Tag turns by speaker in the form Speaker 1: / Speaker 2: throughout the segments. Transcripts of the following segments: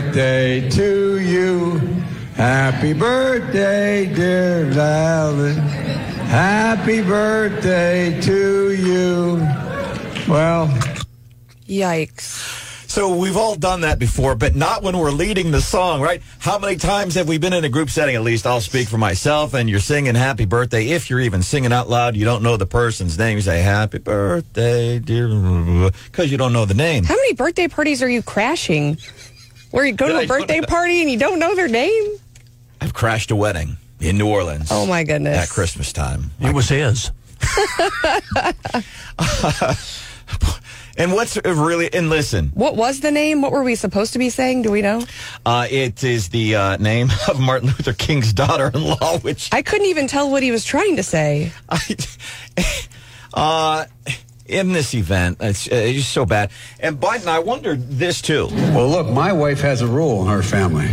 Speaker 1: birthday to you. Happy birthday, dear Valen. Happy birthday to you. Well,
Speaker 2: Yikes.
Speaker 3: So we've all done that before, but not when we're leading the song, right? How many times have we been in a group setting? At least I'll speak for myself, and you're singing happy birthday. If you're even singing out loud, you don't know the person's name. You say happy birthday, dear, because you don't know the name.
Speaker 2: How many birthday parties are you crashing? Where you go to a birthday
Speaker 3: know.
Speaker 2: party and you don't know their name?
Speaker 3: I've crashed a wedding in New Orleans.
Speaker 2: Oh my goodness.
Speaker 3: At Christmas time.
Speaker 4: It was his.
Speaker 3: And what's really, and listen,
Speaker 2: What was the name? What were we supposed to be saying? Do we know?
Speaker 3: uh, it is the uh, name of Martin Luther King's daughter in law, which
Speaker 2: I couldn't even tell what he was trying to say.
Speaker 3: I, uh, in this event, it's, uh, it's just so bad. And Biden, I wondered this too.
Speaker 1: well, look, my wife has a rule in her family.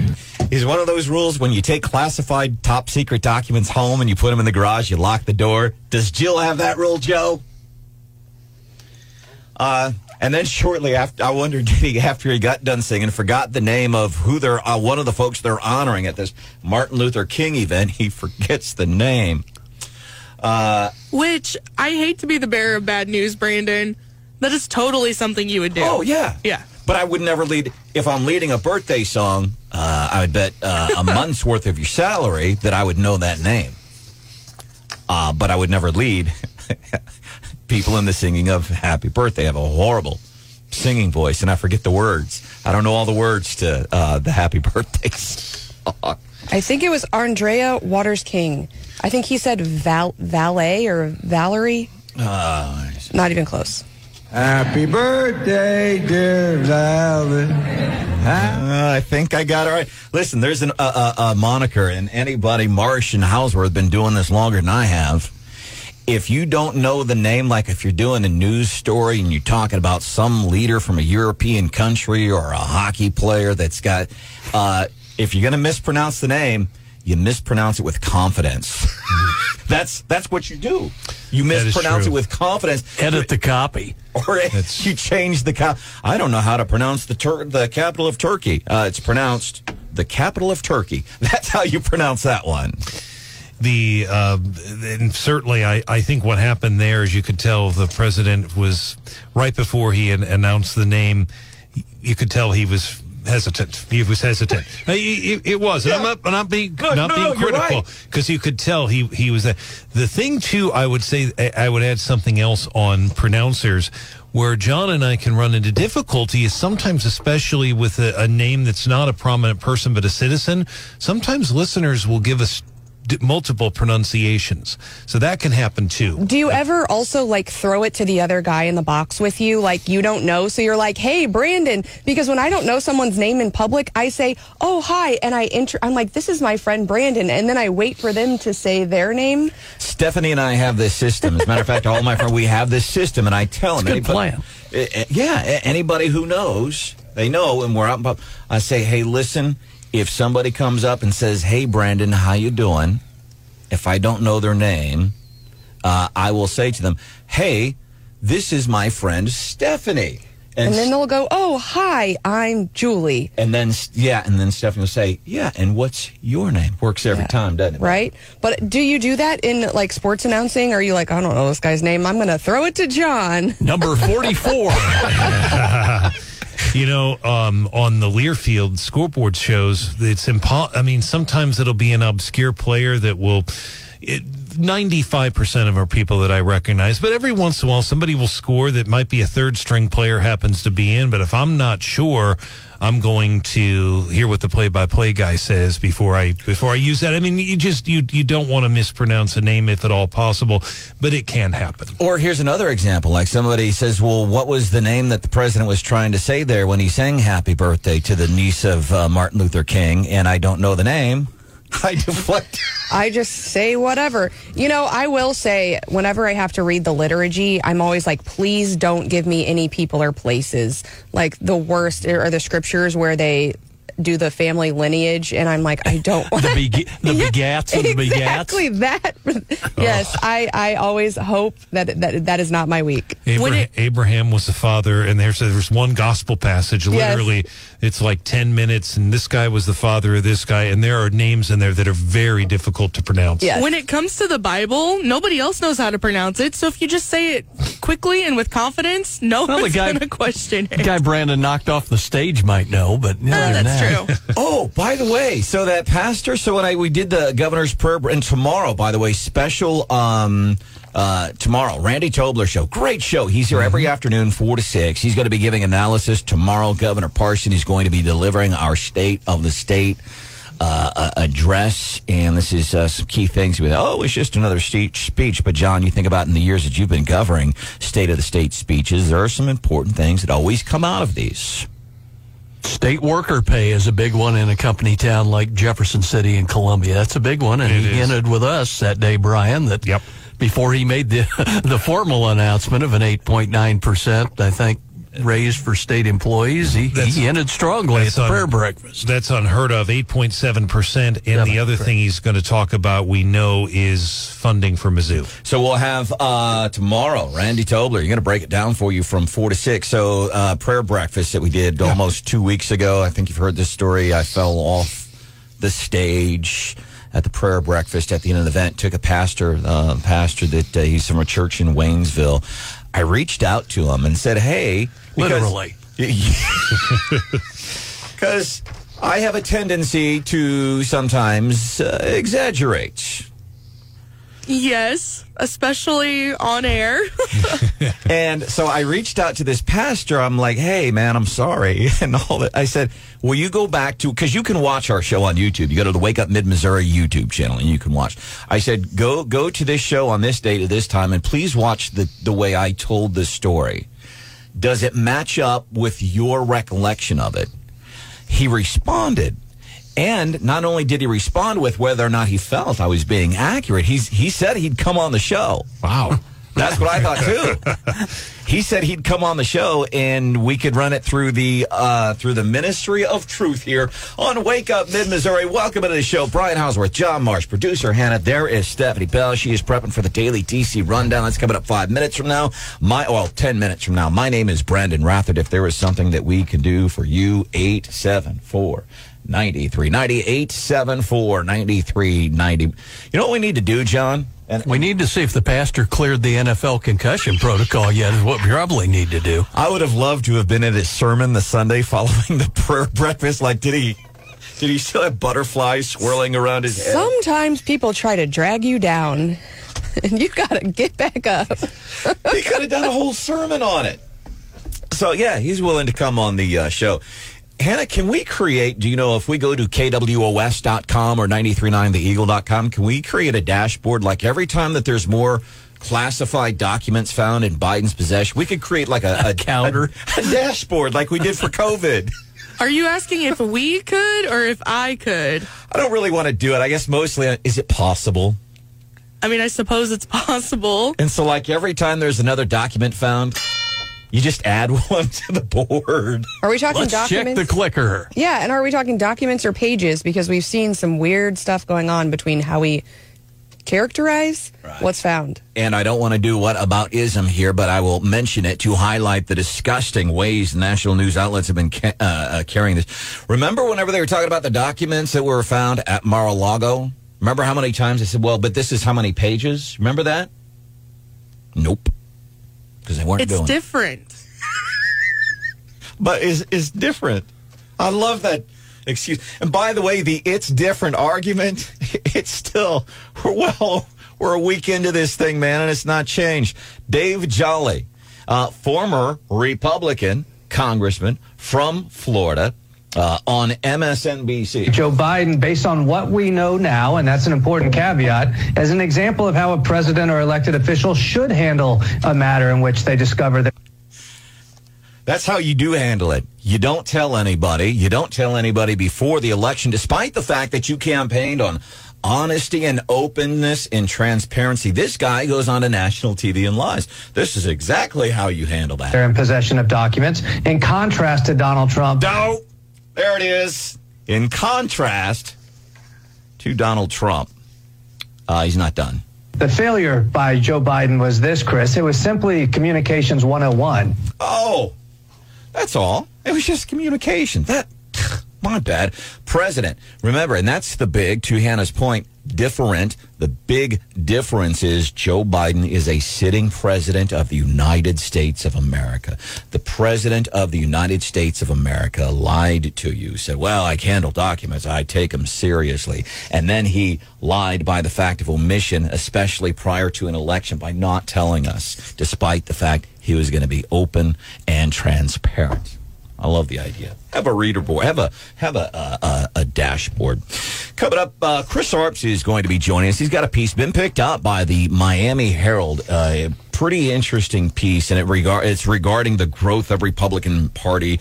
Speaker 3: Is one of those rules when you take classified top secret documents home and you put them in the garage, you lock the door. Does Jill have that rule, Joe? Uh, and then shortly after, I wondered did he, after he got done singing, forgot the name of who they're, uh, one of the folks they're honoring at this Martin Luther King event. He forgets the name.
Speaker 5: Which I hate to be the bearer of bad news, Brandon. That is totally something you would do.
Speaker 3: Oh, yeah.
Speaker 5: Yeah.
Speaker 3: But I would never lead, if I'm leading a birthday song, uh, I would bet uh, a month's worth of your salary that I would know that name. Uh, but I would never lead people in the singing of happy birthday. I have a horrible singing voice and I forget the words. I don't know all the words to uh, the happy birthdays.
Speaker 2: I think it was Andrea Waters King. I think he said Val- Valet or Valerie.
Speaker 3: Uh,
Speaker 2: Not even close.
Speaker 1: Happy birthday, dear Valen. Ha-
Speaker 3: Uh, I think I got it right. Listen, there's an, a, a, a moniker, and anybody, Marsh and Houseworth, been doing this longer than I have. If you don't know the name, like if you're doing a news story and you're talking about some leader from a European country or a hockey player that's got, uh, if you're going to mispronounce the name, you mispronounce it with confidence. that's that's what you do. You mispronounce it with confidence
Speaker 4: Edit the copy.
Speaker 3: or you change the cap. I don't know how to pronounce the Tur- the capital of Turkey. Uh, it's pronounced the capital of Turkey. That's how you pronounce that one.
Speaker 6: the uh, and certainly I, I think what happened there is you could tell the president was right before he announced the name you could tell he was hesitant he was hesitant it, it was and I'm not, I'm being
Speaker 3: No,
Speaker 6: not
Speaker 3: no,
Speaker 6: being
Speaker 3: no,
Speaker 6: critical
Speaker 3: right.
Speaker 6: because you could tell he he was that the thing too I would say I would add something else on pronouncers where John and I can run into difficulty is sometimes, especially with a, a name that's not a prominent person but a citizen. Sometimes listeners will give us d- multiple pronunciations, so that can happen too.
Speaker 2: Do you ever also like throw it to the other guy in the box with you? Like you don't know, so you're like, "Hey, Brandon," because when I don't know someone's name in public, I say, "Oh, hi," and I enter. I'm like, "This is my friend Brandon," and then I wait for them to say their name.
Speaker 3: Stephanie and I have this system. As a matter of fact, all my friends, we have this system, and I tell them,
Speaker 4: good
Speaker 3: anybody-
Speaker 4: plan.
Speaker 3: Eh, eh, yeah, anybody who knows, they know, and we're out. in pub- I say, hey, listen, if somebody comes up and says, hey, Brandon, how you doing? If I don't know their name, uh, I will say to them, hey, this is my friend Stephanie.
Speaker 2: And then they'll go, "Oh, hi, I'm Julie."
Speaker 3: and then yeah, and then Stephanie will say, "Yeah, and what's your name?" Works every
Speaker 2: Yeah.
Speaker 3: time, doesn't it?
Speaker 2: Right? But do you do that in like sports announcing? Are you like, I don't know this guy's name. I'm going to throw it to John.
Speaker 4: Number 44.
Speaker 6: You know, um, on the Learfield scoreboard shows, it's impo- I mean, sometimes it'll be an obscure player that will. It, 95% of our people that I recognize, but every once in a while somebody will score that might be a third string player happens to be in. But if I'm not sure, I'm going to hear what the play by play guy says before I before I use that. I mean, you just you you don't want to mispronounce a name if at all possible, but it can happen.
Speaker 3: Or here's another example. Like somebody says, well, what was the name that the president was trying to say there when he sang happy birthday to the niece of uh, Martin Luther King? And I don't know the name. I deflect.
Speaker 2: I just say whatever. You know, I will say whenever I have to read the liturgy, I'm always like, please don't give me any people or places. Like the worst are the scriptures where they do the family lineage, and I'm like, I don't want
Speaker 4: The, beg- the begats and the begats.
Speaker 2: exactly that. yes, I, I always hope that, that that is not my week.
Speaker 6: Abraham,
Speaker 5: it-
Speaker 6: Abraham was the father, and there's there's one gospel passage.
Speaker 2: Yes.
Speaker 6: Literally, it's like ten minutes, and this guy was the father of this guy, and there are names in there that are very difficult to pronounce.
Speaker 2: Yes.
Speaker 5: When it comes to the Bible, nobody else knows how to pronounce it. So if you just say it quickly and with confidence, no
Speaker 4: Well, the
Speaker 5: one's
Speaker 4: guy-
Speaker 5: going to question it.
Speaker 4: The guy Brandon knocked off the stage might know, but other
Speaker 5: Uh, that's
Speaker 4: that-
Speaker 5: true.
Speaker 3: Oh, by the way, so that pastor, so when I we did the governor's prayer, and tomorrow, by the way, special um uh tomorrow, Randy Tobler show, great show. He's here every afternoon, four to six. He's going to be giving analysis tomorrow. Governor Parson is going to be delivering our state of the state. Uh, uh, address and this is uh, some key things with oh it's just another ste- speech but john you think about in the years that you've been covering state of the state speeches there are some important things that always come out of these
Speaker 4: State worker pay is a big one in a company town like Jefferson City in Columbia. That's a big one, and
Speaker 6: It
Speaker 4: he
Speaker 6: is.
Speaker 4: hinted with us that day, Brian, that
Speaker 6: Yep.
Speaker 4: before he made the the formal announcement of an eight point nine percent, I think raise for state employees, he,
Speaker 6: That's-
Speaker 4: he hinted strongly at the
Speaker 6: un-
Speaker 4: prayer breakfast.
Speaker 6: That's unheard of. Eight point seven percent. And the other
Speaker 4: correct.
Speaker 6: thing he's going to talk about, we know, is funding for Mizzou.
Speaker 3: So we'll have uh, tomorrow, Randy Tobler. You're going to break it down for you from four to six. So uh, prayer breakfast that we did almost two weeks ago. I think you've heard this story. I fell off the stage at the prayer breakfast at the end of the event. Took a pastor, uh, pastor that uh, he's from a church in Waynesville. I reached out to him and said, "Hey,
Speaker 4: Literally.
Speaker 3: because I have a tendency to sometimes uh, exaggerate."
Speaker 5: Yes, especially on air.
Speaker 3: And so I reached out to this pastor. I'm like, hey, man, I'm sorry. And all that. I said, will you go back to, because you can watch our show on YouTube. You go to the Wake Up Mid Missouri YouTube channel and you can watch. I said, go, go to this show on this date at this time and please watch the, the way I told this story. Does it match up with your recollection of it? He responded. And not only did he respond with whether or not he felt I was being accurate, he's, he said he'd come on the show.
Speaker 6: Wow.
Speaker 3: That's what I thought too. he said he'd come on the show and we could run it through the uh, through the Ministry of Truth here on Wake Up Mid Missouri. Welcome to the show, Brian Houseworth, John Marsh, producer Hannah. There is Stephanie Bell. She is prepping for the daily DC rundown. That's coming up five minutes from now. My well, ten minutes from now. My name is Brandon Rathard. If there is something that we can do for you, eight seven four. 9390 874 9390. You know what we need to do, John? And
Speaker 4: We need to see if the pastor cleared the NFL concussion protocol yet, is what we probably need to do.
Speaker 3: I would have loved to have been at his sermon the Sunday following the prayer breakfast. Like, did he? Did he still have butterflies swirling around his head?
Speaker 2: Sometimes people try to drag you down, and you got to get back up.
Speaker 3: he could have done a whole sermon on it. So yeah, he's willing to come on the uh, show. Hannah, can we create, do you know, if we go to kwos.com or 939theeagle.com, can we create a dashboard like every time that there's more classified documents found in Biden's possession, we could create like a, a
Speaker 4: counter.
Speaker 3: a, a dashboard like we did for COVID.
Speaker 5: Are you asking if we could or if I could?
Speaker 3: I don't really want to do it. I guess mostly, uh, is it possible?
Speaker 5: I mean, I suppose it's possible.
Speaker 3: And so, like, every time there's another document found, you just add one to the board.
Speaker 2: Are we talking
Speaker 4: Let's check the clicker.
Speaker 2: yeah, and are we talking documents or pages? Because we've seen some weird stuff going on between how we characterize what's found.
Speaker 3: And I don't want to do what about ism here, but I will mention it to highlight the disgusting ways national news outlets have been ca- uh, uh, carrying this. Remember whenever they were talking about the documents that were found at Mar-a-Lago? Remember how many times they said, well, but this is how many pages? Remember that? Nope. Because they weren't
Speaker 5: It's
Speaker 3: doing it.
Speaker 5: different.
Speaker 3: but is is different. I love that excuse. And by the way, the it's different argument, it's still we're well we're a week into this thing, man, and it's not changed. Dave Jolly, uh, former Republican congressman from Florida, uh, on MSNBC.
Speaker 7: Joe Biden, based on what we know now, and that's an important caveat, as an example of how a president or elected official should handle a matter in which they discover that.
Speaker 3: That's how you do handle it. You don't tell anybody. You don't tell anybody before the election, despite the fact that you campaigned on honesty and openness and transparency. This guy goes on to national TV and lies. This is exactly how you handle that.
Speaker 7: They're in possession of documents, in contrast to Donald Trump.
Speaker 3: No, there it is. In contrast to Donald Trump, uh, he's not done.
Speaker 7: The failure by Joe Biden was this, Chris. It was simply communications 101.
Speaker 3: Oh, that's all. It was just communication. That, my bad. President, remember, and that's the big, to Hannah's point, different. The big difference is Joe Biden is a sitting president of the United States of America. The president of the United States of America lied to you, said, well, I handle documents. I take them seriously. And then he lied by the fact of omission, especially prior to an election by not telling us, despite the fact he was going to be open and transparent. I love the idea. Have a reader board. Have a have a a, a, dashboard. Coming up, uh, Chris Arps is going to be joining us. He's got a piece been picked up by the Miami Herald. Uh, a pretty interesting piece, and it regard it's regarding the growth of Republican Party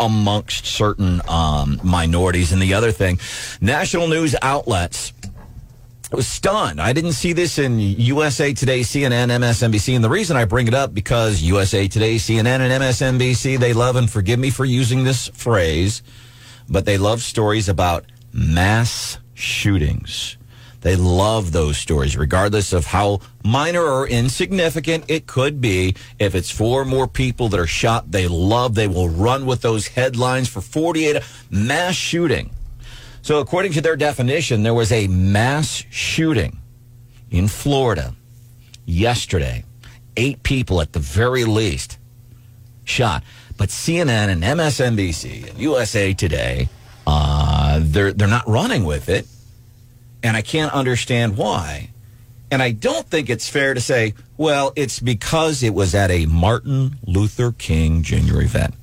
Speaker 3: amongst certain um, minorities. And the other thing, national news outlets I was stunned. I didn't see this in USA Today, CNN, MSNBC. And the reason I bring it up because USA Today, CNN, and MSNBC, they love and forgive me for using this phrase, but they love stories about mass shootings. They love those stories, regardless of how minor or insignificant it could be. If it's four or more people that are shot, they love, they will run with those headlines for 48 mass shooting. So, according to their definition, there was a mass shooting in Florida yesterday. Eight people at the very least shot. But CNN and MSNBC and USA Today, uh, they're, they're not running with it. And I can't understand why. And I don't think it's fair to say, well, it's because it was at a Martin Luther King Jr. event.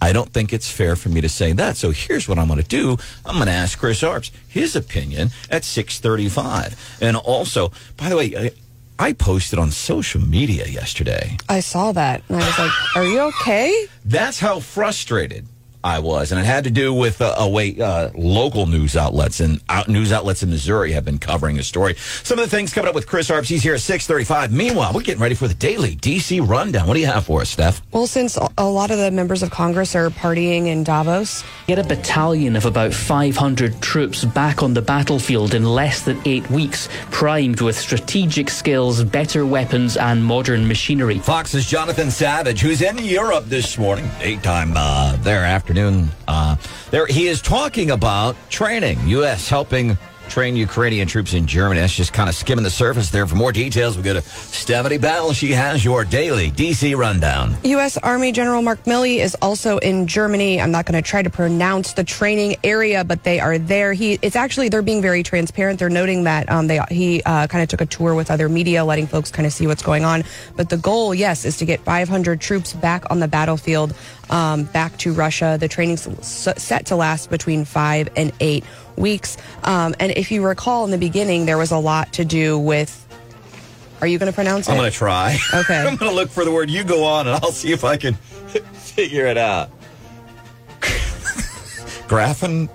Speaker 3: I don't think it's fair for me to say that. So here's what I'm going to do. I'm going to ask Chris Arps his opinion at 635. And also, by the way, I, I posted on social media yesterday.
Speaker 2: I saw that and I was like, "Are you okay?"
Speaker 3: That's how frustrated I was, and it had to do with uh, a way uh, local news outlets and out news outlets in Missouri have been covering the story. Some of the things coming up with Chris Arps. He's here at six thirty-five. Meanwhile, we're getting ready for the daily DC rundown. What do you have for us, Steph?
Speaker 2: Well, since a lot of the members of Congress are partying in Davos,
Speaker 8: Get a battalion of about 500 troops back on the battlefield in less than eight weeks, primed with strategic skills, better weapons, and modern machinery.
Speaker 3: Fox's Jonathan Savage, who's in Europe this morning, daytime uh, there afternoon. Uh, there he is talking about training. U.S. helping train Ukrainian troops in Germany. That's just kind of skimming the surface there. For more details, we go to Stephanie Bell. She has your daily DC rundown.
Speaker 2: U.S. Army General Mark Milley is also in Germany. I'm not going to try to pronounce the training area, but they are there. He, it's actually they're being very transparent. They're noting that um, they he uh, kind of took a tour with other media, letting folks kind of see what's going on. But the goal, yes, is to get 500 troops back on the battlefield, um, back to Russia. The training's set to last between five and eight weeks. Um, and if you recall, in the beginning, there was a lot to do with. Are you going to pronounce it?
Speaker 3: I'm going to try.
Speaker 2: Okay.
Speaker 3: I'm going to look for the word. You go on, and I'll see if I can figure it out. Graphin.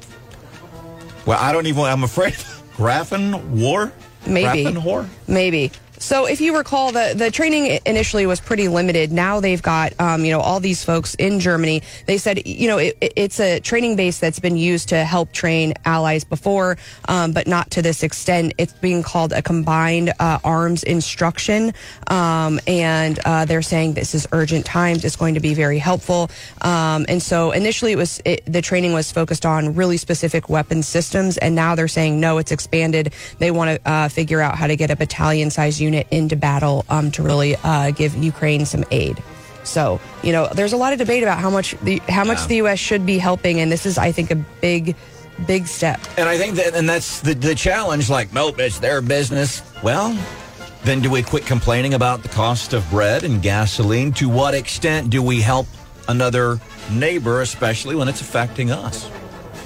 Speaker 3: Well, I don't even. I'm afraid. Graphin war.
Speaker 2: Maybe.
Speaker 3: Whore.
Speaker 2: Maybe. So if you recall, the, the training initially was pretty limited. Now they've got, um, you know, all these folks in Germany. They said, you know, it, it's a training base that's been used to help train allies before, um, but not to this extent. It's being called a combined uh, arms instruction. Um, and uh, they're saying this is urgent times. It's going to be very helpful. Um, and so initially it was, it, the training was focused on really specific weapon systems. And now they're saying, no, it's expanded. They want to uh, figure out how to get a battalion size unit into battle um, to really uh, give Ukraine some aid. So you know, there's a lot of debate about how much the how much
Speaker 3: Yeah.
Speaker 2: the U.S. should be helping, and this is, I think, a big, big step.
Speaker 3: And I think that, and that's the, the challenge. Like, nope, it's their business. Well, then do we quit complaining about the cost of bread and gasoline? To what extent do we help another neighbor, especially when it's affecting us?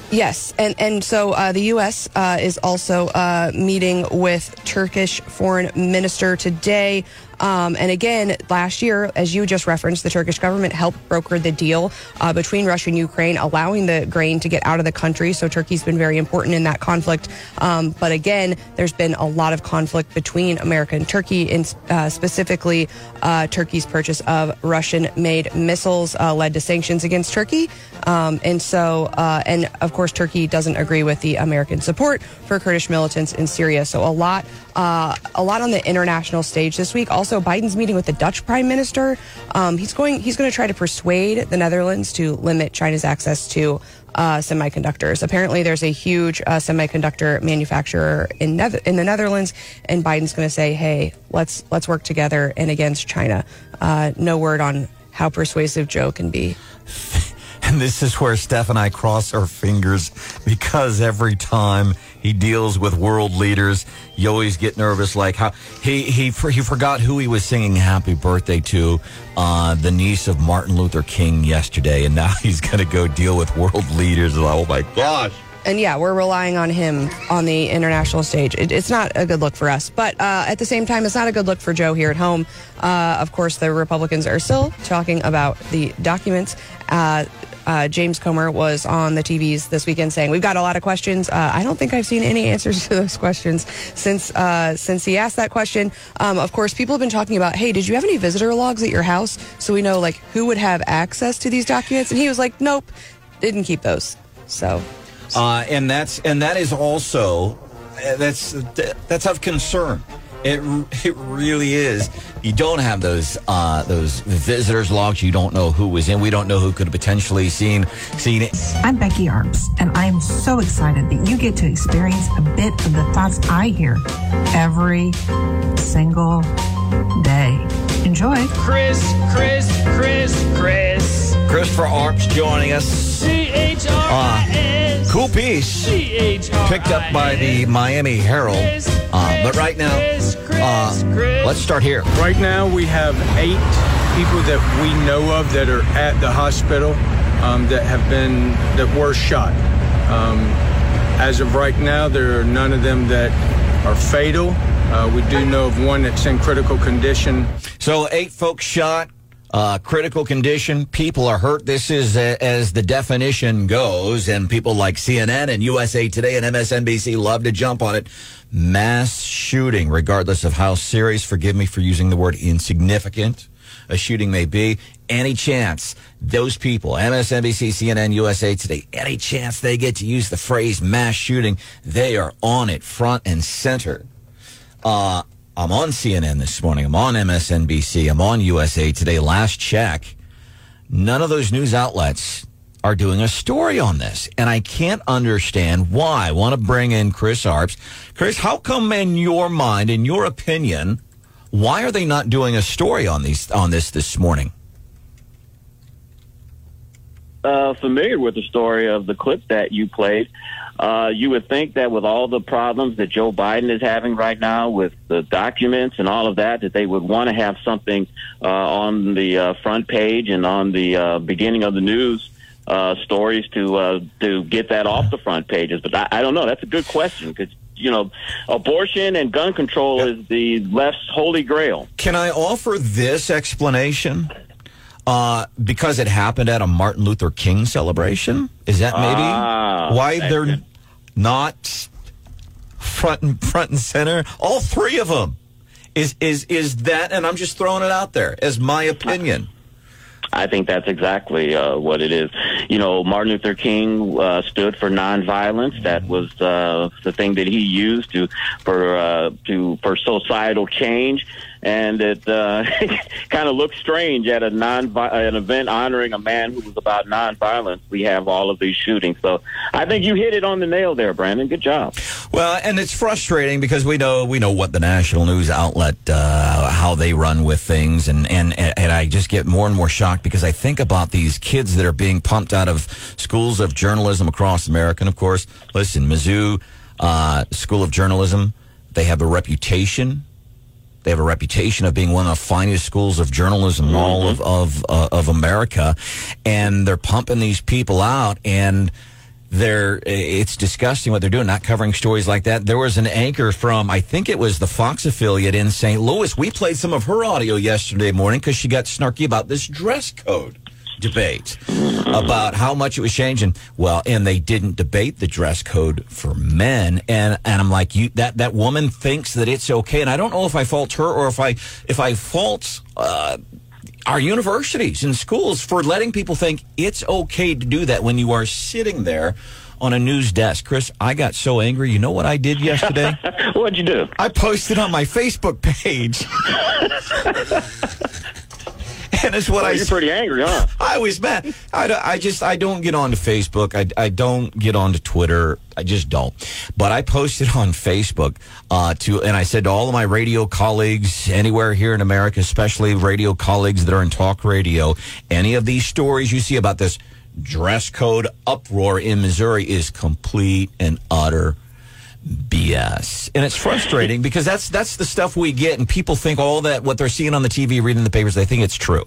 Speaker 2: Yes, and and so uh, the U.S. Uh, is also uh, meeting with Turkish foreign minister today. Um, and again, last year, as you just referenced, the Turkish government helped broker the deal uh, between Russia and Ukraine, allowing the grain to get out of the country. So Turkey's been very important in that conflict. Um, but again, there's been a lot of conflict between America and Turkey, and uh, specifically uh, Turkey's purchase of Russian-made missiles uh, led to sanctions against Turkey. Um, and so, uh, and of course, Turkey doesn't agree with the American support for Kurdish militants in Syria. So a lot, uh, a lot on the international stage this week. Also, Biden's meeting with the Dutch Prime Minister. Um, he's going, he's going to try to persuade the Netherlands to limit China's access to uh, semiconductors. Apparently, there's a huge uh, semiconductor manufacturer in in the Netherlands, and Biden's going to say, "Hey, let's let's work together and against China." Uh, no word on how persuasive Joe can be.
Speaker 3: And this is where Steph and I cross our fingers because every time he deals with world leaders, you always get nervous. Like how he he he forgot who he was singing "Happy Birthday" to, uh, the niece of Martin Luther King yesterday, and now he's going to go deal with world leaders. Oh my gosh!
Speaker 2: and yeah, we're relying on him on the international stage. It, it's not a good look for us, but uh, at the same time, it's not a good look for Joe here at home. Uh, of course, the Republicans are still talking about the documents. Uh, uh, James Comer was on the TVs this weekend saying we've got a lot of questions. Uh, I don't think I've seen any answers to those questions since uh, since he asked that question. Um, of course, people have been talking about, hey, did you have any visitor logs at your house so we know like who would have access to these documents? And he was like, nope, didn't keep those. So
Speaker 3: Uh, and that's and that is also uh, that's that's of concern. It it really is. You don't have those uh, those visitors logs. You don't know who was in. We don't know who could have potentially seen seen it.
Speaker 9: I'm Becky Arps, and I'm so excited that you get to experience a bit of the thoughts I hear every single day. Enjoy.
Speaker 10: Chris, Chris, Chris, Chris.
Speaker 3: Christopher Arps joining us.
Speaker 10: C H R I S.
Speaker 3: Cool piece.
Speaker 10: C H R I S.
Speaker 3: Picked up by the Miami Herald. Uh, but right now, uh, let's start here.
Speaker 11: Right now, we have eight people that we know of that are at the hospital um, that have been that were shot. Um, as of right now, there are none of them that are fatal. Uh, we do know of one that's in critical condition.
Speaker 3: So eight folks shot, uh, critical condition. People are hurt. This is uh, as the definition goes, and people like CNN and USA Today and MSNBC love to jump on it. Mass shooting, regardless of how serious. Forgive me for using the word insignificant. A shooting may be. Any chance those people, MSNBC, CNN, USA Today, any chance they get to use the phrase mass shooting, they are on it front and center. Uh, I'm on CNN this morning. I'm on MSNBC. I'm on USA Today. Last check, none of those news outlets are doing a story on this. And I can't understand why. I want to bring in Chris Arps. Chris, how come in your mind, in your opinion, why are they not doing a story on these on this this morning?
Speaker 12: uh, familiar with the story of the clip that you played. Uh, you would think that with all the problems that Joe Biden is having right now with the documents and all of that, that they would want to have something uh, on the uh, front page and on the uh, beginning of the news uh, stories to uh, to get that off the front pages. But I, I don't know. That's a good question because you know, abortion and gun control is the left's holy grail.
Speaker 3: Can I offer this explanation? Uh, because it happened at a Martin Luther King celebration? Is that maybe
Speaker 12: Ah,
Speaker 3: why they're
Speaker 12: you.
Speaker 3: not front and front and center? All three of them. Is is is that? And I'm just throwing it out there as my opinion.
Speaker 12: I think that's exactly uh, what it is. You know, Martin Luther King uh, stood for nonviolence. That was uh, the thing that he used to for uh, to for societal change. And it uh, kind of looks strange at a non an event honoring a man who was about nonviolence. We have all of these shootings. So I think you hit it on the nail there, Brandon. Good job.
Speaker 3: Well, and it's frustrating because we know we know what the national news outlet uh, how they run with things, and, and and I just get more and more shocked because I think about these kids that are being pumped out of schools of journalism across America. And of course, listen, Mizzou uh, School of Journalism, they have a reputation. They have a reputation of being one of the finest schools of journalism in all of of, uh, of America, and they're pumping these people out and they're it's disgusting what they're doing, not covering stories like that. There was an anchor from I think it was the Fox affiliate in St. Louis. We played some of her audio yesterday morning because she got snarky about this dress code debate about how much it was changing. Well, and they didn't debate the dress code for men. And and I'm like, you that that woman thinks that it's okay. And I don't know if I fault her or if I if I fault. Uh, our universities and schools for letting people think it's okay to do that when you are sitting there on a news desk. Chris, I got so angry. You know what I did yesterday?
Speaker 12: What'd you do?
Speaker 3: I posted on my Facebook page. and it's what
Speaker 12: Oh,
Speaker 3: I.
Speaker 12: you're pretty angry, huh?
Speaker 3: I was mad. I, I just I don't get onto Facebook. I, I don't get onto Twitter. I just don't. But I posted on Facebook uh, to, and I said to all of my radio colleagues anywhere here in America, especially radio colleagues that are in talk radio, any of these stories you see about this dress code uproar in Missouri is complete and utter BS. And it's frustrating because that's that's the stuff we get, and people think all that what they're seeing on the TV, reading the papers, they think it's true.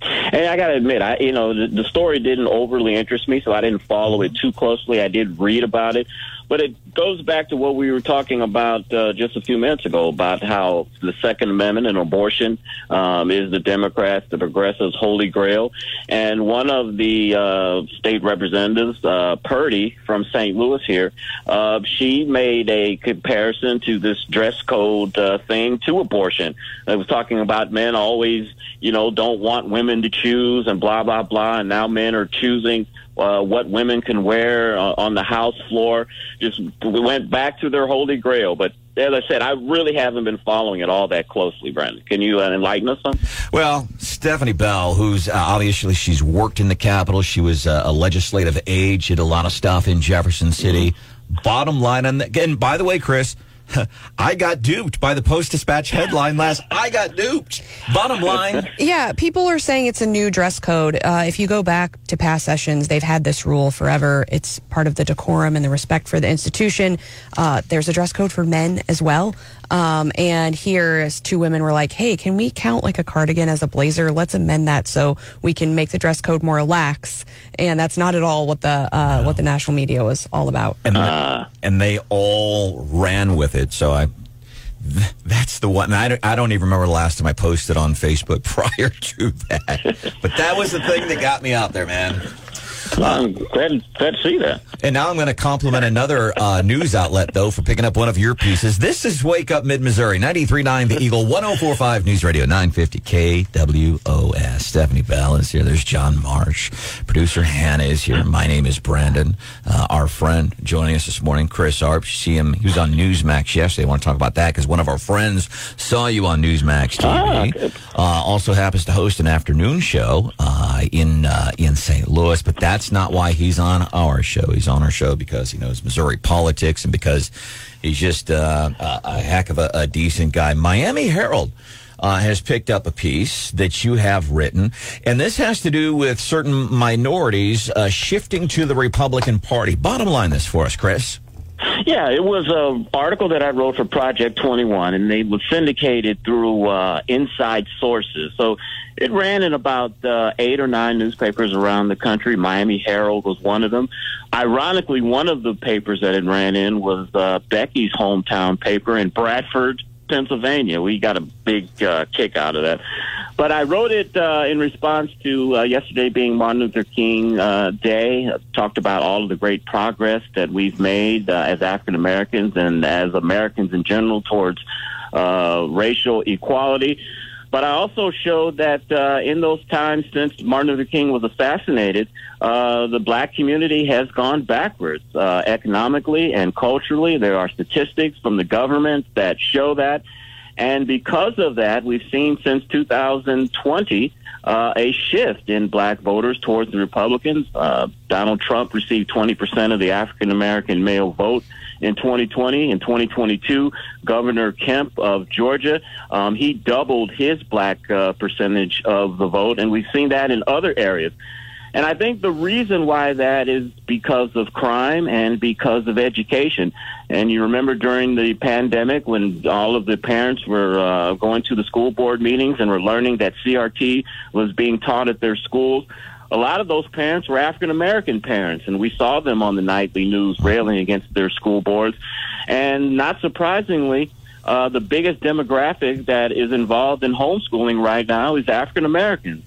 Speaker 12: And I got to admit, I you know the, the story didn't overly interest me, so I didn't follow it too closely. I did read about it, but it goes back to what we were talking about uh, just a few minutes ago about how the Second Amendment and abortion um, is the Democrats, the progressives' holy grail. And one of the uh, state representatives, uh, Proudie from St. Louis here, uh, she made a comparison to this dress code uh, thing to abortion. It was talking about men always, you know, don't want women to choose and blah blah blah, and now men are choosing uh, what women can wear uh, on the house floor. Just we went back to their holy grail. But as I said, I really haven't been following it all that closely, Brandon. Can you uh, enlighten us on?
Speaker 3: Well, Stephanie Bell, who's uh, obviously she's worked in the Capitol, she was uh, a legislative aide, she did a lot of stuff in Jefferson City. Bottom line on that, and by the way, Chris, I got duped by the Post Dispatch headline last. I got duped. Bottom line,
Speaker 2: Yeah, people are saying it's a new dress code. Uh, if you go back to past sessions, they've had this rule forever. It's part of the decorum and the respect for the institution. Uh, there's a dress code for men as well. Um, and here, as two women were like, "Hey, can we count like a cardigan as a blazer? Let's amend that so we can make the dress code more lax." And that's not at all what the uh, what the national media was all about.
Speaker 3: and and they all ran with it. So I. That's the one. I don't, I don't even remember the last time I posted on Facebook prior to that. But that was the thing that got me out there, man.
Speaker 12: I'm glad, glad to see that.
Speaker 3: And now I'm going to compliment another uh, news outlet, though, for picking up one of your pieces. This is Wake Up Mid Missouri, 93.9 The Eagle, 104.5 News Radio, 950 KWOS. Stephanie Bell is here. There's John Marsh. Producer Hannah is here. My name is Brandon. Uh, our friend joining us this morning, Chris Arp. You see him. He was on Newsmax yesterday. I want to talk about that because one of our friends saw you on Newsmax TV. uh, also happens to host an afternoon show uh, in uh, in St. Louis, but that's not why he's on our show. He's on our show because he knows Missouri politics and because he's just uh, a, a heck of a, a decent guy. Miami Herald. Uh, has picked up a piece that you have written, and this has to do with certain minorities uh, shifting to the Republican Party. Bottom line, this for us, Chris.
Speaker 12: Yeah, it was an article that I wrote for Project 21, and they was syndicated through uh, inside sources. So it ran in about uh, eight or nine newspapers around the country. Miami Herald was one of them. Ironically, one of the papers that it ran in was uh, Becky's hometown paper in Bradford, Pennsylvania. We got a big uh, kick out of that. But I wrote it uh, in response to uh, yesterday being Martin Luther King uh, Day. I talked about all of the great progress that we've made uh, as African Americans and as Americans in general towards uh, racial equality. But I also showed that uh, in those times since Martin Luther King was assassinated, uh, the black community has gone backwards uh, economically and culturally. There are statistics from the government that show that. And because of that, we've seen since 2020 uh, a shift in black voters towards the Republicans. Uh, Donald Trump received 20% of the African American male vote in 2020. In 2022, Governor Kemp of Georgia, um, he doubled his black uh, percentage of the vote, and we've seen that in other areas. And I think the reason why that is because of crime and because of education. And you remember during the pandemic when all of the parents were uh, going to the school board meetings and were learning that CRT was being taught at their schools. A lot of those parents were African American parents, and we saw them on the nightly news railing against their school boards. And not surprisingly, uh, the biggest demographic that is involved in homeschooling right now is African Americans.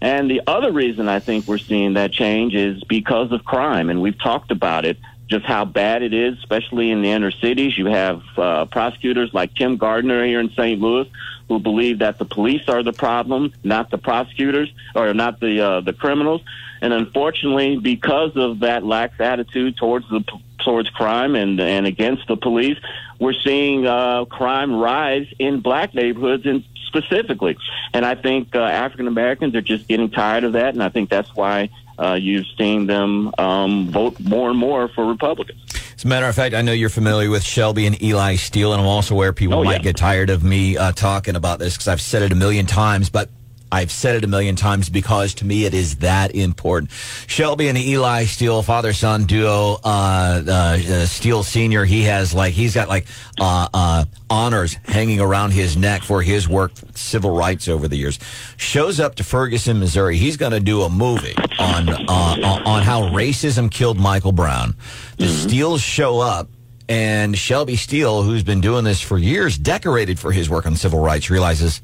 Speaker 12: And the other reason I think we're seeing that change is because of crime, and we've talked about it, just how bad it is, especially in the inner cities. You have uh, prosecutors like Kim Gardner here in St. Louis who believe that the police are the problem, not the prosecutors or not the uh, the criminals. And unfortunately, because of that lax attitude towards the towards crime and and against the police, we're seeing uh, crime rise in black neighborhoods and specifically. And I think uh, African Americans are just getting tired of that, and I think that's why uh, you've seen them um, vote more and more for Republicans.
Speaker 3: As a matter of fact, I know you're familiar with Shelby and Eli Steele, and I'm also aware people
Speaker 12: Oh,
Speaker 3: might
Speaker 12: yeah.
Speaker 3: get tired of me uh, talking about this because I've said it a million times, but I've said it a million times because to me it is that important. Shelby and Eli Steele, father son duo, uh, uh, uh, Steele Sr., he has like, he's got like uh, uh, honors hanging around his neck for his work, civil rights over the years. Shows up to Ferguson, Missouri. He's going to do a movie on, uh, on how racism killed Michael Brown. The Steeles show up. And Shelby Steele, who's been doing this for years, decorated for his work on civil rights, realizes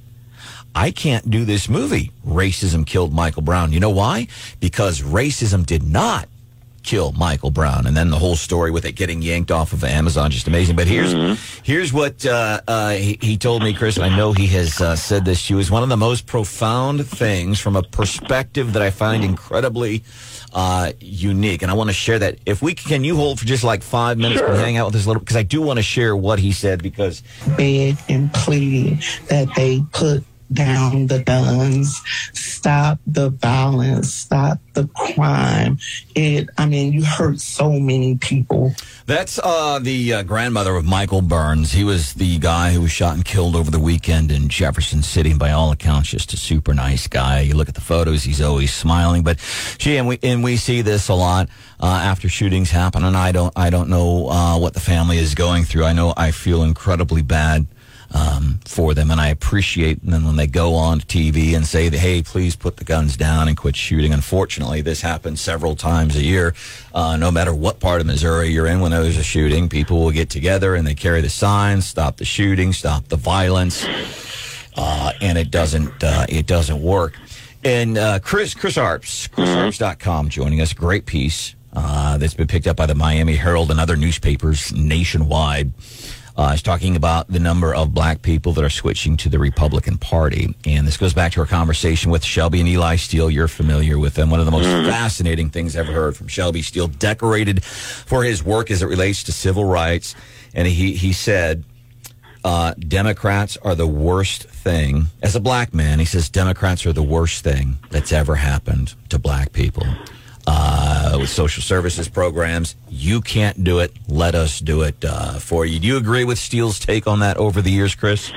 Speaker 3: I can't do this movie. Racism killed Michael Brown. You know why? Because racism did not kill Michael Brown. And then the whole story with it getting yanked off of Amazon, just amazing. But here's here's what uh, uh, he, he told me, Chris. I know he has uh, said this She was one of the most profound things from a perspective that I find incredibly uh, unique. And I want to share that. If we can, you hold for just like five minutes and hang out with us a little because I do want to share what he said because
Speaker 13: begged and pleaded that they put down the guns, stop the violence, stop the crime. It, I mean, you hurt so many people.
Speaker 3: That's uh, the uh, grandmother of Michael Burns. He was the guy who was shot and killed over the weekend in Jefferson City. And by all accounts, just a super nice guy. You look at the photos; he's always smiling. But gee, and we and we see this a lot uh, after shootings happen. And I don't, I don't know uh, what the family is going through. I know I feel incredibly bad um, for them, and I appreciate them when they go on TV and say, that, "Hey, please put the guns down and quit shooting." Unfortunately, this happens several times a year. Uh, no matter what part of Missouri you're in, when there's a shooting, people will get together and they carry the signs, "Stop the shooting, stop the violence," uh, and it doesn't, uh, it doesn't work. And uh, Chris, Chris Arps, ChrisArps.com, joining us. Great piece uh, that's been picked up by the Miami Herald and other newspapers nationwide. Uh, is talking about the number of black people that are switching to the Republican Party. And this goes back to our conversation with Shelby and Eli Steele. You're familiar with them. One of the most fascinating things I've ever heard from Shelby Steele, decorated for his work as it relates to civil rights. And he, he said, uh, Democrats are the worst thing. As a black man, he says Democrats are the worst thing that's ever happened to black people. Uh, with social services programs, you can't do it. Let us do it uh, for you. Do you agree with Steele's take on that over the years, Chris?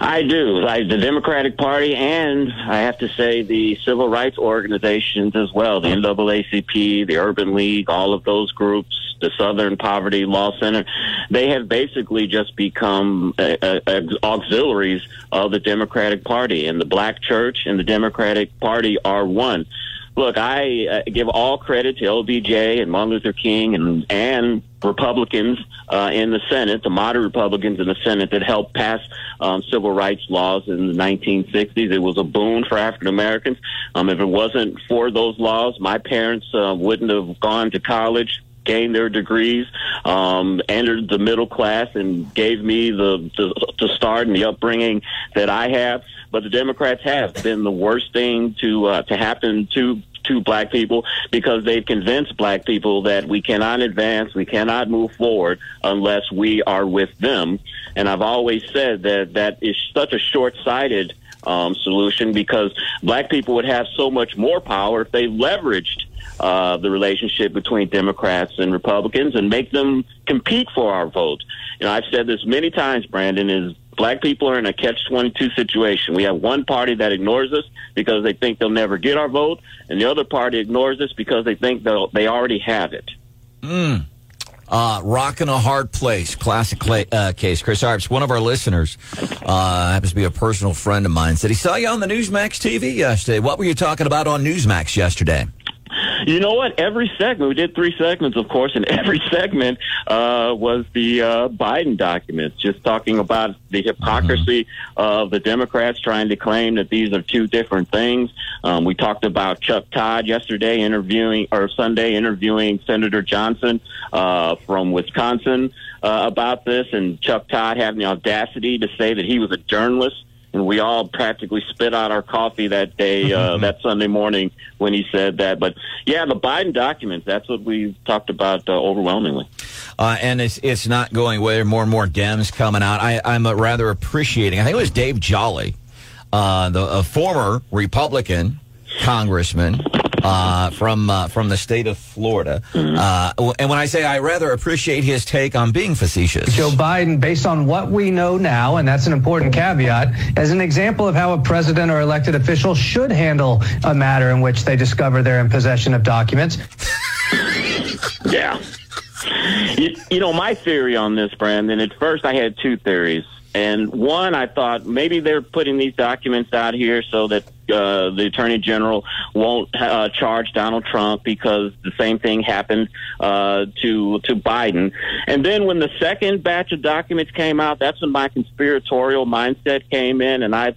Speaker 12: I do. The Democratic Party and I have to say the civil rights organizations as well, the NAACP, the Urban League, all of those groups, the Southern Poverty Law Center, they have basically just become uh, uh, auxiliaries of the Democratic Party. And the black church and the Democratic Party are one. Look, I uh, give all credit to LBJ and Martin Luther King and and Republicans uh, in the Senate, the moderate Republicans in the Senate that helped pass um, civil rights laws in the 1960s. It was a boon for African Americans. Um, if it wasn't for those laws, my parents uh, wouldn't have gone to college gained their degrees, um, entered the middle class, and gave me the, the the start and the upbringing that I have. But the Democrats have been the worst thing to uh, to happen to to black people because they've convinced black people that we cannot advance, we cannot move forward unless we are with them. And I've always said that that is such a short-sighted um, solution because black people would have so much more power if they leveraged uh, the relationship between Democrats and Republicans and make them compete for our vote. You know, I've said this many times, Brandon, is black people are in a catch-22 situation. We have one party that ignores us because they think they'll never get our vote, and the other party ignores us because they think they already have it.
Speaker 3: Mm. Uh, rock in a hard place, classic cla- uh, case. Chris Arps, one of our listeners, uh, happens to be a personal friend of mine, said he saw you on the Newsmax TV yesterday. What were you talking about on Newsmax yesterday?
Speaker 12: You know what? Every segment, we did three segments, of course, and every segment uh, was the uh, Biden documents, just talking about the hypocrisy of the Democrats trying to claim that these are two different things. Um, we talked about Chuck Todd yesterday interviewing, or Sunday interviewing Senator Johnson uh, from Wisconsin uh, about this, and Chuck Todd having the audacity to say that he was a journalist and we all practically spit out our coffee that day, uh, that Sunday morning when he said that. But yeah, the Biden documents, that's what we've talked about uh, overwhelmingly.
Speaker 3: Uh, and it's it's not going away. More and more Dems coming out. I, I'm uh, rather appreciating. I think it was Dave Jolly, uh, the a former Republican congressman uh, from uh, from the state of Florida. Uh, and when I say I rather appreciate his take on being facetious,
Speaker 7: Joe Biden, based on what we know now, and that's an important caveat, as an example of how a president or elected official should handle a matter in which they discover they're in possession of documents.
Speaker 12: Yeah. You, you know, my theory on this, Brandon, at first I had two theories. And one, I thought maybe they're putting these documents out here so that uh, the attorney general won't uh, charge Donald Trump because the same thing happened uh, to to Biden. And then when the second batch of documents came out, that's when my conspiratorial mindset came in, and I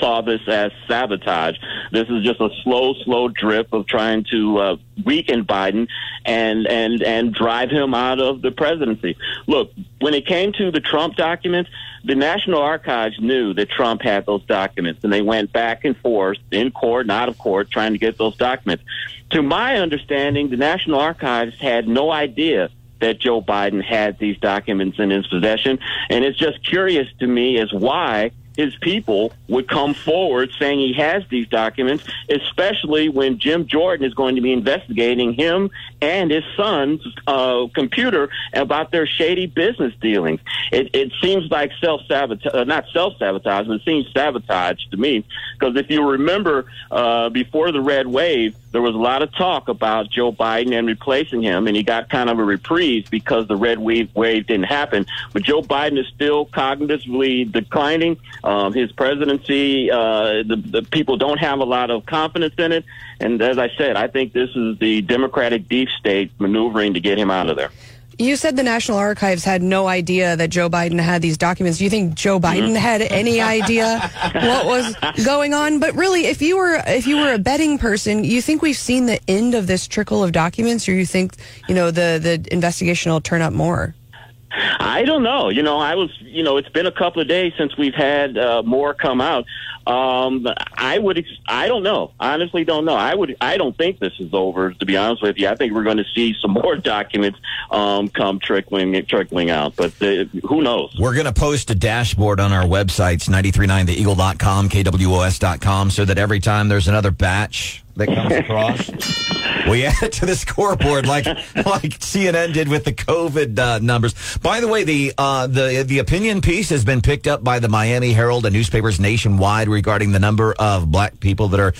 Speaker 12: saw this as sabotage. This is just a slow, slow drip of trying to uh, weaken Biden and and and drive him out of the presidency. Look, when it came to the Trump documents, the National Archives knew that Trump had those documents, and they went back and forth in court and out of court trying to get those documents. To my understanding, the National Archives had no idea that Joe Biden had these documents in his possession, and it's just curious to me as why his people would come forward saying he has these documents, especially when Jim Jordan is going to be investigating him and his son's uh, computer about their shady business dealings. It, it seems like self sabotage, uh, not self sabotage, but it seems sabotage to me. Because if you remember, uh, before the red wave, there was a lot of talk about Joe Biden and replacing him, and he got kind of a reprieve because the red wave wave didn't happen. But Joe Biden is still cognitively declining. Um, his presidency, uh, the, the people don't have a lot of confidence in it. And as I said, I think this is the Democratic deep state maneuvering to get him out of there.
Speaker 2: You said the National Archives had no idea that Joe Biden had these documents. Do you think Joe Biden
Speaker 12: Mhm.
Speaker 2: had any idea what was going on? But really, if you were if you were a betting person, you think we've seen the end of this trickle of documents, or you think you know the the investigation will turn up more?
Speaker 12: I don't know. You know, I was, you know, it's been a couple of days since we've had uh, more come out. Um, I would, I don't know. Honestly, don't know. I would, I don't think this is over. To be honest with you, I think we're going to see some more documents um, come trickling, trickling out. But uh, who knows?
Speaker 3: We're going to post a dashboard on our websites, 939theeagle.com, kwos.com, so that every time there's another batch that comes across, we add it to the scoreboard like like CNN did with the COVID uh, numbers. By the way, the uh, the the opinion piece has been picked up by the Miami Herald and newspapers nationwide regarding the number of black people that are